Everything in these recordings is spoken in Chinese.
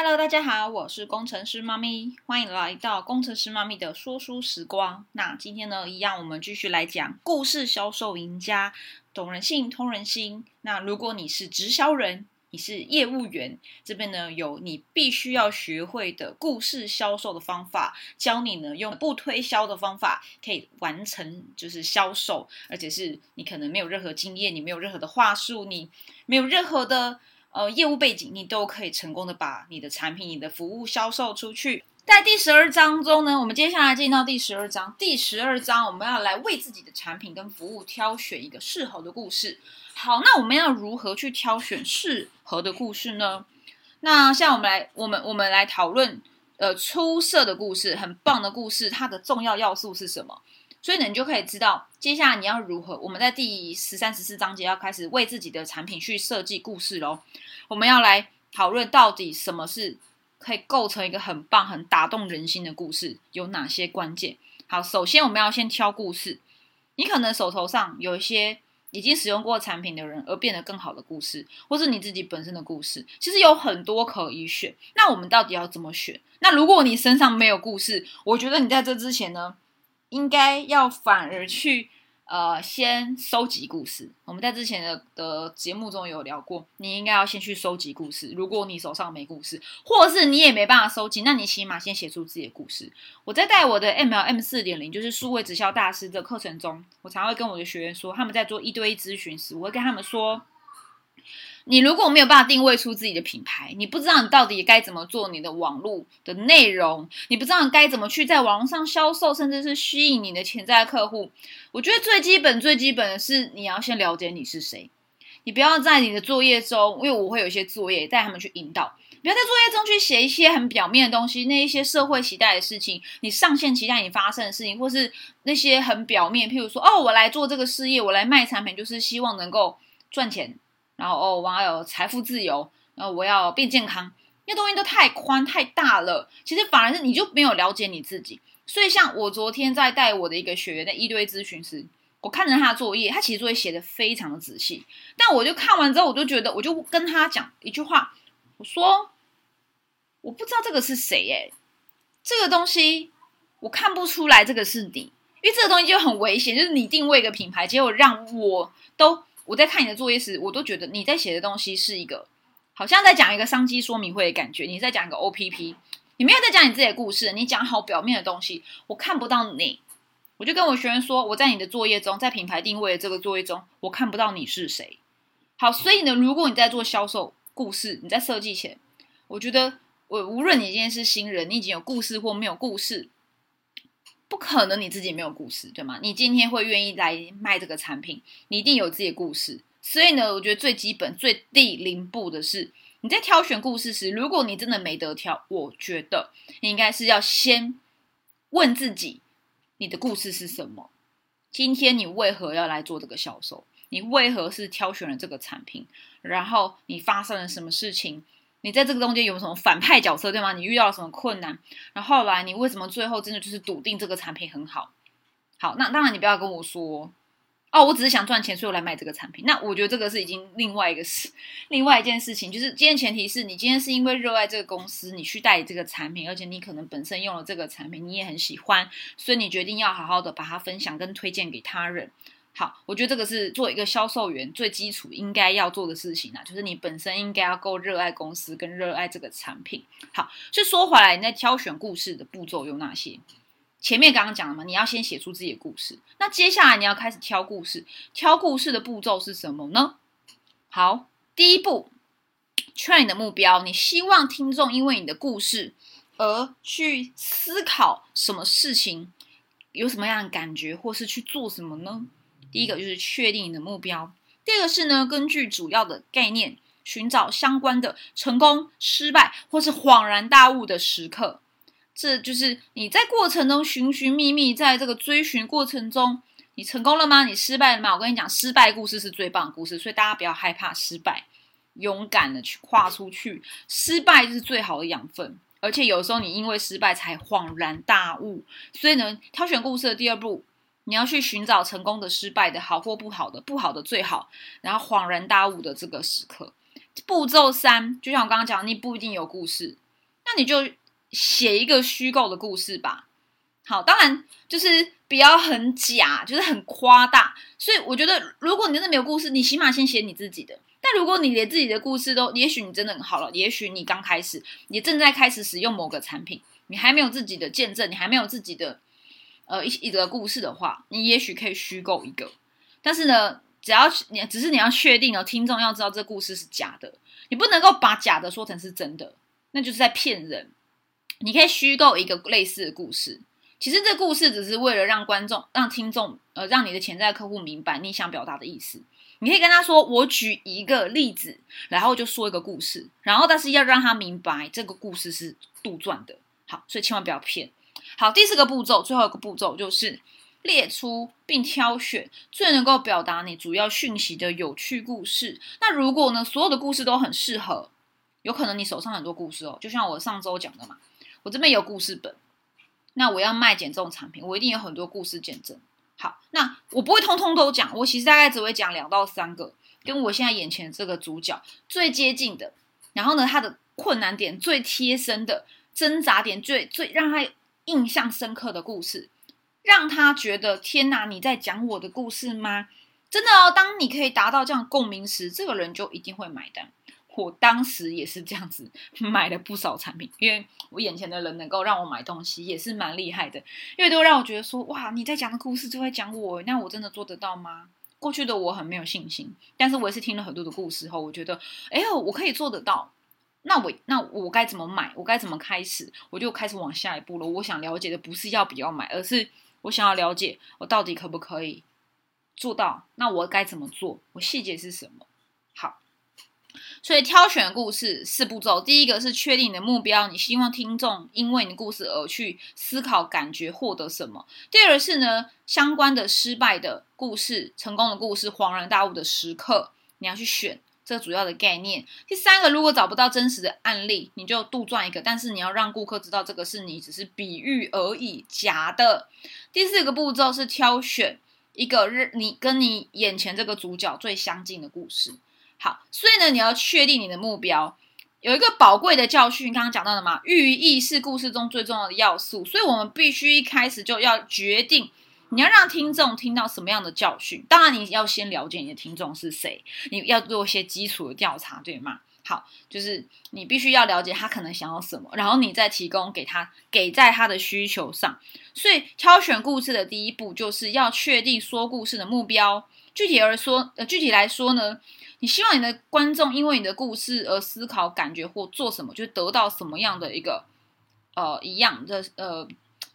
Hello，大家好，我是工程师妈咪，欢迎来到工程师妈咪的说书时光。那今天呢，一样我们继续来讲故事销售赢家，懂人性，通人心。那如果你是直销人，你是业务员，这边呢有你必须要学会的故事销售的方法，教你呢用不推销的方法可以完成就是销售，而且是你可能没有任何经验，你没有任何的话术，你没有任何的。呃，业务背景你都可以成功的把你的产品、你的服务销售出去。在第十二章中呢，我们接下来进到第十二章。第十二章我们要来为自己的产品跟服务挑选一个适合的故事。好，那我们要如何去挑选适合的故事呢？那像我们来，我们我们来讨论，呃，出色的故事，很棒的故事，它的重要要素是什么？所以呢，你就可以知道接下来你要如何。我们在第十三、十四章节要开始为自己的产品去设计故事喽。我们要来讨论到底什么是可以构成一个很棒、很打动人心的故事，有哪些关键？好，首先我们要先挑故事。你可能手头上有一些已经使用过产品的人而变得更好的故事，或是你自己本身的故事，其实有很多可以选。那我们到底要怎么选？那如果你身上没有故事，我觉得你在这之前呢？应该要反而去呃，先收集故事。我们在之前的的节目中有聊过，你应该要先去收集故事。如果你手上没故事，或者是你也没办法收集，那你起码先写出自己的故事。我在带我的 MLM 四点零，就是数位直销大师的课程中，我常会跟我的学员说，他们在做一对一咨询时，我会跟他们说。你如果没有办法定位出自己的品牌，你不知道你到底该怎么做你的网络的内容，你不知道你该怎么去在网络上销售，甚至是吸引你的潜在客户。我觉得最基本、最基本的是你要先了解你是谁。你不要在你的作业中，因为我会有一些作业带他们去引导，不要在作业中去写一些很表面的东西，那一些社会期待的事情，你上线期待你发生的事情，或是那些很表面，譬如说，哦，我来做这个事业，我来卖产品，就是希望能够赚钱。然后哦，我要有财富自由，然后我要变健康，那东西都太宽太大了。其实反而是你就没有了解你自己。所以像我昨天在带我的一个学员的一堆咨询师，我看着他的作业，他其实作业写的非常的仔细。但我就看完之后，我就觉得，我就跟他讲一句话，我说我不知道这个是谁哎，这个东西我看不出来这个是你，因为这个东西就很危险，就是你定位一个品牌，结果让我都。我在看你的作业时，我都觉得你在写的东西是一个，好像在讲一个商机说明会的感觉。你在讲一个 O P P，你没有在讲你自己的故事，你讲好表面的东西，我看不到你。我就跟我学员说，我在你的作业中，在品牌定位的这个作业中，我看不到你是谁。好，所以呢，如果你在做销售故事，你在设计前，我觉得我无论你今天是新人，你已经有故事或没有故事。不可能你自己没有故事，对吗？你今天会愿意来卖这个产品，你一定有自己的故事。所以呢，我觉得最基本、最第零步的是，你在挑选故事时，如果你真的没得挑，我觉得你应该是要先问自己，你的故事是什么？今天你为何要来做这个销售？你为何是挑选了这个产品？然后你发生了什么事情？你在这个中间有什么反派角色，对吗？你遇到了什么困难？然后来你为什么最后真的就是笃定这个产品很好？好，那当然你不要跟我说哦，我只是想赚钱，所以我来买这个产品。那我觉得这个是已经另外一个事，另外一件事情，就是今天前提是你今天是因为热爱这个公司，你去代理这个产品，而且你可能本身用了这个产品，你也很喜欢，所以你决定要好好的把它分享跟推荐给他人。好，我觉得这个是做一个销售员最基础应该要做的事情啊，就是你本身应该要够热爱公司跟热爱这个产品。好，所以说回来，你在挑选故事的步骤有哪些？前面刚刚讲了嘛，你要先写出自己的故事。那接下来你要开始挑故事，挑故事的步骤是什么呢？好，第一步，确认你的目标，你希望听众因为你的故事而去思考什么事情，有什么样的感觉，或是去做什么呢？第一个就是确定你的目标，第二个是呢，根据主要的概念寻找相关的成功、失败或是恍然大悟的时刻。这就是你在过程中寻寻觅觅，在这个追寻过程中，你成功了吗？你失败了吗？我跟你讲，失败故事是最棒的故事，所以大家不要害怕失败，勇敢的去跨出去，失败是最好的养分。而且有时候你因为失败才恍然大悟，所以呢，挑选故事的第二步。你要去寻找成功的、失败的、好或不好的、不好的最好，然后恍然大悟的这个时刻。步骤三，就像我刚刚讲，你不一定有故事，那你就写一个虚构的故事吧。好，当然就是不要很假，就是很夸大。所以我觉得，如果你真的没有故事，你起码先写你自己的。但如果你连自己的故事都，也许你真的很好了，也许你刚开始，你正在开始使用某个产品，你还没有自己的见证，你还没有自己的呃一一个故事的话，你也许可以虚构一个。但是呢，只要你只是你要确定哦，听众要知道这故事是假的，你不能够把假的说成是真的，那就是在骗人。你可以虚构一个类似的故事。其实这故事只是为了让观众、让听众，呃，让你的潜在客户明白你想表达的意思。你可以跟他说：“我举一个例子，然后就说一个故事，然后但是要让他明白这个故事是杜撰的。”好，所以千万不要骗。好，第四个步骤，最后一个步骤就是列出并挑选最能够表达你主要讯息的有趣故事。那如果呢，所有的故事都很适合，有可能你手上很多故事哦，就像我上周讲的嘛，我这边有故事本。那我要卖减重产品，我一定有很多故事见证。好，那我不会通通都讲，我其实大概只会讲两到三个，跟我现在眼前这个主角最接近的，然后呢，他的困难点最贴身的，挣扎点最最让他印象深刻的故事，让他觉得天哪，你在讲我的故事吗？真的哦，当你可以达到这样共鸣时，这个人就一定会买单。我当时也是这样子买了不少产品，因为我眼前的人能够让我买东西也是蛮厉害的，因为都让我觉得说哇，你在讲的故事就会讲我，那我真的做得到吗？过去的我很没有信心，但是我也是听了很多的故事后，我觉得哎呦，我可以做得到。那我那我该怎么买？我该怎么开始？我就开始往下一步了。我想了解的不是要不要买，而是我想要了解我到底可不可以做到。那我该怎么做？我细节是什么？好。所以挑选故事四步骤，第一个是确定你的目标，你希望听众因为你的故事而去思考、感觉、获得什么。第二个是呢，相关的失败的故事、成功的故事、恍然大悟的时刻，你要去选这主要的概念。第三个，如果找不到真实的案例，你就杜撰一个，但是你要让顾客知道这个是你只是比喻而已，假的。第四个步骤是挑选一个日你跟你眼前这个主角最相近的故事。好，所以呢，你要确定你的目标，有一个宝贵的教训，刚刚讲到的嘛，寓意是故事中最重要的要素，所以我们必须一开始就要决定，你要让听众听到什么样的教训。当然，你要先了解你的听众是谁，你要做一些基础的调查，对吗？好，就是你必须要了解他可能想要什么，然后你再提供给他，给在他的需求上。所以，挑选故事的第一步就是要确定说故事的目标。具体而说，呃，具体来说呢？你希望你的观众因为你的故事而思考、感觉或做什么，就得到什么样的一个呃一样的呃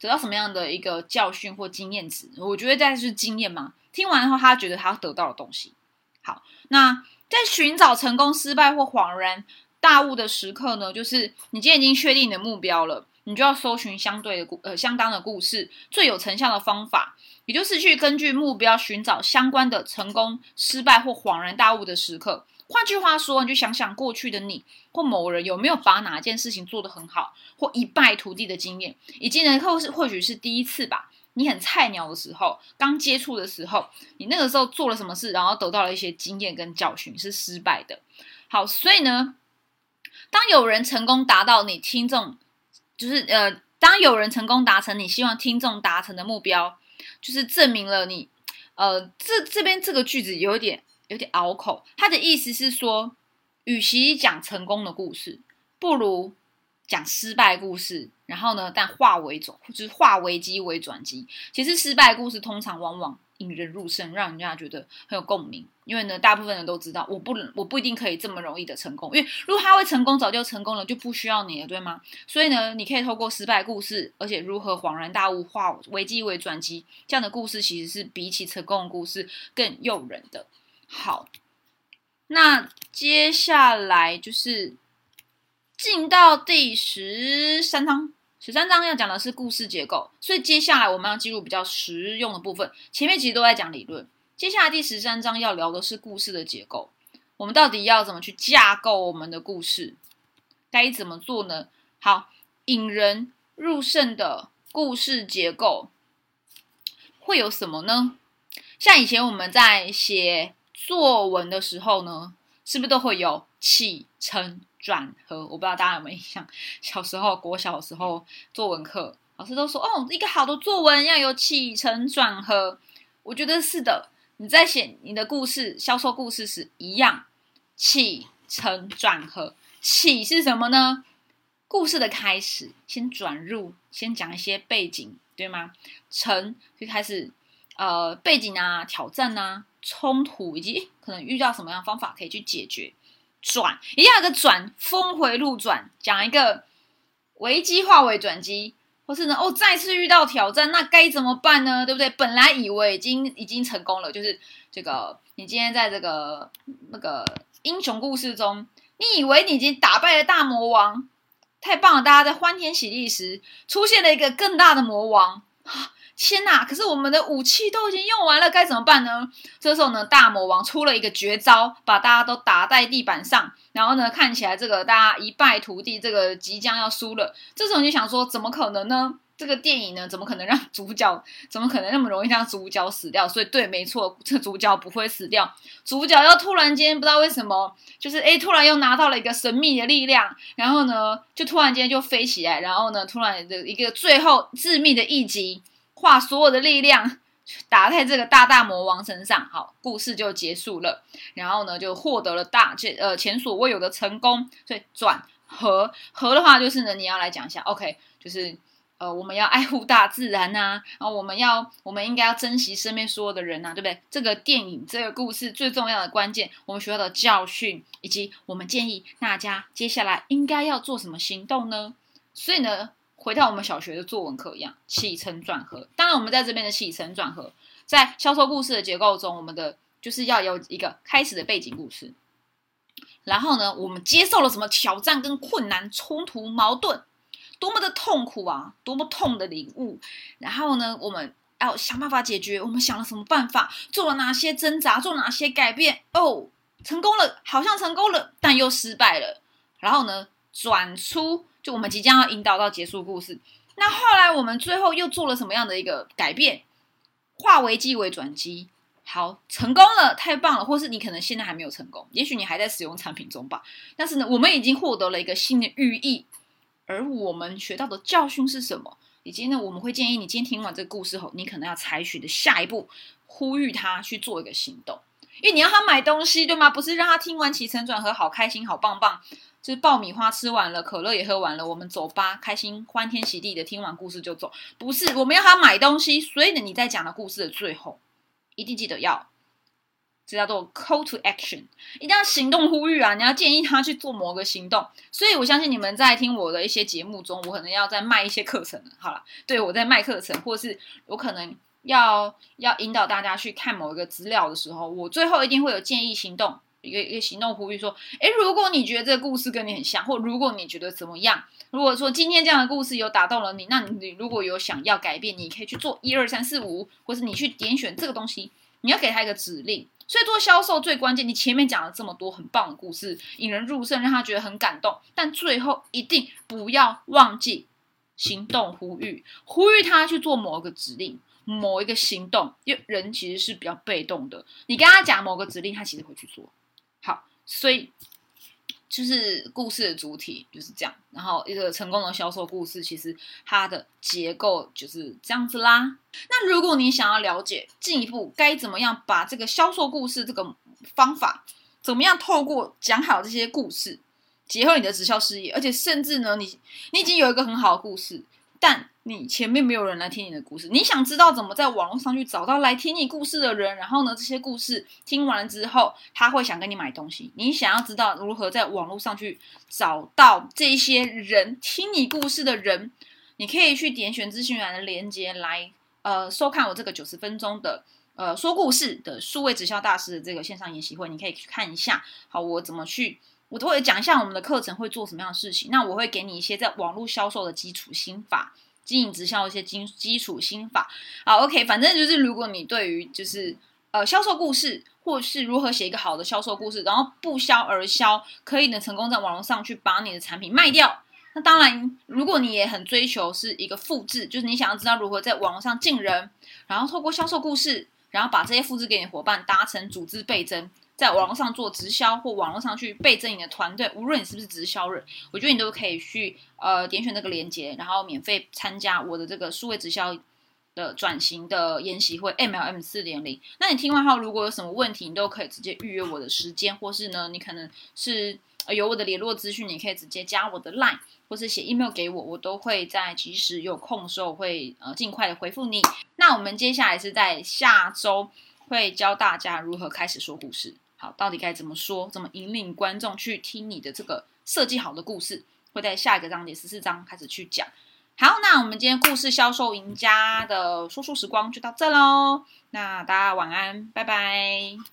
得到什么样的一个教训或经验值？我觉得这是经验嘛。听完后，他觉得他得到的东西。好，那在寻找成功、失败或恍然大悟的时刻呢？就是你今天已经确定你的目标了，你就要搜寻相对的故呃相当的故事，最有成效的方法。也就是去根据目标寻找相关的成功、失败或恍然大悟的时刻。换句话说，你就想想过去的你或某人有没有把哪件事情做得很好，或一败涂地的经验。以及呢，或是或许是第一次吧，你很菜鸟的时候，刚接触的时候，你那个时候做了什么事，然后得到了一些经验跟教训，是失败的。好，所以呢，当有人成功达到你听众，就是呃，当有人成功达成你希望听众达成的目标。就是证明了你，呃，这这边这个句子有点有点拗口。他的意思是说，与其讲成功的故事，不如讲失败故事。然后呢，但化为转，就是化危机为转机。其实失败故事通常往往。引人入胜，让人家觉得很有共鸣。因为呢，大部分人都知道，我不能，我不一定可以这么容易的成功。因为如果他会成功，早就成功了，就不需要你了，对吗？所以呢，你可以透过失败故事，而且如何恍然大悟，化危机为转机，这样的故事其实是比起成功的故事更诱人的。好，那接下来就是进到第十三章。十三章要讲的是故事结构，所以接下来我们要进入比较实用的部分。前面其实都在讲理论，接下来第十三章要聊的是故事的结构。我们到底要怎么去架构我们的故事？该怎么做呢？好，引人入胜的故事结构会有什么呢？像以前我们在写作文的时候呢，是不是都会有起承转合。我不知道大家有没有印象，小时候国小的时候作文课，老师都说哦，一个好的作文要有起承转合。我觉得是的，你在写你的故事、销售故事时一样，起承转合。起是什么呢？故事的开始，先转入，先讲一些背景，对吗？承就开始，呃，背景啊，挑战啊，冲突，以及可能遇到什么样的方法可以去解决。转一定要个转，峰回路转，讲一个危机化为转机。或是呢？哦，再次遇到挑战，那该怎么办呢？对不对？本来以为已经已经成功了，就是这个，你今天在这个那个英雄故事中，你以为你已经打败了大魔王，太棒了！大家在欢天喜地时，出现了一个更大的魔王。天哪！可是我们的武器都已经用完了，该怎么办呢？这时候呢，大魔王出了一个绝招，把大家都打在地板上，然后呢，看起来这个大家一败涂地，这个即将要输了。这时候你想说，怎么可能呢？这个电影呢，怎么可能让主角，怎么可能那么容易让主角死掉？所以对，没错，这主角不会死掉，主角要突然间不知道为什么，就是诶，突然又拿到了一个神秘的力量，然后呢，就突然间就飞起来，然后呢，突然的一个最后致命的一击。化所有的力量打在这个大大魔王身上，好，故事就结束了。然后呢，就获得了大这呃前所未有的成功。所以转和和的话，就是呢，你要来讲一下，OK，就是呃，我们要爱护大自然呐，然后我们要我们应该要珍惜身边所有的人呐，对不对？这个电影这个故事最重要的关键，我们学到的教训，以及我们建议大家接下来应该要做什么行动呢？所以呢。回到我们小学的作文课一样，起承转合。当然，我们在这边的起承转合，在销售故事的结构中，我们的就是要有一个开始的背景故事。然后呢，我们接受了什么挑战、跟困难、冲突、矛盾，多么的痛苦啊，多么痛的领悟。然后呢，我们要想办法解决。我们想了什么办法？做了哪些挣扎？做哪些改变？哦，成功了，好像成功了，但又失败了。然后呢，转出。就我们即将要引导到结束故事，那后来我们最后又做了什么样的一个改变？化危机为转机，好，成功了，太棒了！或是你可能现在还没有成功，也许你还在使用产品中吧。但是呢，我们已经获得了一个新的寓意，而我们学到的教训是什么？以及呢，我们会建议你今天听完这个故事后，你可能要采取的下一步，呼吁他去做一个行动，因为你要他买东西，对吗？不是让他听完起承转合，好开心，好棒棒。是爆米花吃完了，可乐也喝完了，我们走吧，开心欢天喜地的听完故事就走。不是，我们要他买东西，所以呢，你在讲的故事的最后，一定记得要，这叫做 call to action，一定要行动呼吁啊！你要建议他去做某个行动。所以我相信你们在听我的一些节目中，我可能要在卖一些课程好了，对我在卖课程，或是我可能要要引导大家去看某一个资料的时候，我最后一定会有建议行动。一个一个行动呼吁说：，诶，如果你觉得这个故事跟你很像，或如果你觉得怎么样，如果说今天这样的故事有打动了你，那你如果有想要改变，你可以去做一二三四五，或是你去点选这个东西，你要给他一个指令。所以做销售最关键，你前面讲了这么多很棒的故事，引人入胜，让他觉得很感动，但最后一定不要忘记行动呼吁，呼吁他去做某个指令，某一个行动，因为人其实是比较被动的，你跟他讲某个指令，他其实会去做。所以就是故事的主体就是这样。然后一个成功的销售故事，其实它的结构就是这样子啦。那如果你想要了解进一步该怎么样把这个销售故事这个方法，怎么样透过讲好这些故事，结合你的直销事业，而且甚至呢，你你已经有一个很好的故事。但你前面没有人来听你的故事，你想知道怎么在网络上去找到来听你故事的人，然后呢，这些故事听完了之后，他会想跟你买东西。你想要知道如何在网络上去找到这些人听你故事的人，你可以去点选资讯栏的链接来，呃，收看我这个九十分钟的呃说故事的数位直销大师的这个线上研习会，你可以去看一下。好，我怎么去？我都会讲一下我们的课程会做什么样的事情。那我会给你一些在网络销售的基础心法，经营直销一些基基础心法。好，OK，反正就是如果你对于就是呃销售故事，或是如何写一个好的销售故事，然后不销而销，可以呢成功在网络上去把你的产品卖掉。那当然，如果你也很追求是一个复制，就是你想要知道如何在网络上进人，然后透过销售故事，然后把这些复制给你伙伴达成组织倍增。在网络上做直销或网络上去倍增你的团队，无论你是不是直销人，我觉得你都可以去呃点选那个链接，然后免费参加我的这个数位直销的转型的研习会 MLM 四点零。那你听完后，如果有什么问题，你都可以直接预约我的时间，或是呢，你可能是有我的联络资讯，你可以直接加我的 Line。或是写 email 给我，我都会在即时有空的时候会呃尽快的回复你。那我们接下来是在下周会教大家如何开始说故事。好，到底该怎么说，怎么引领观众去听你的这个设计好的故事，会在下一个章节十四章开始去讲。好，那我们今天故事销售赢家的说书时光就到这喽。那大家晚安，拜拜。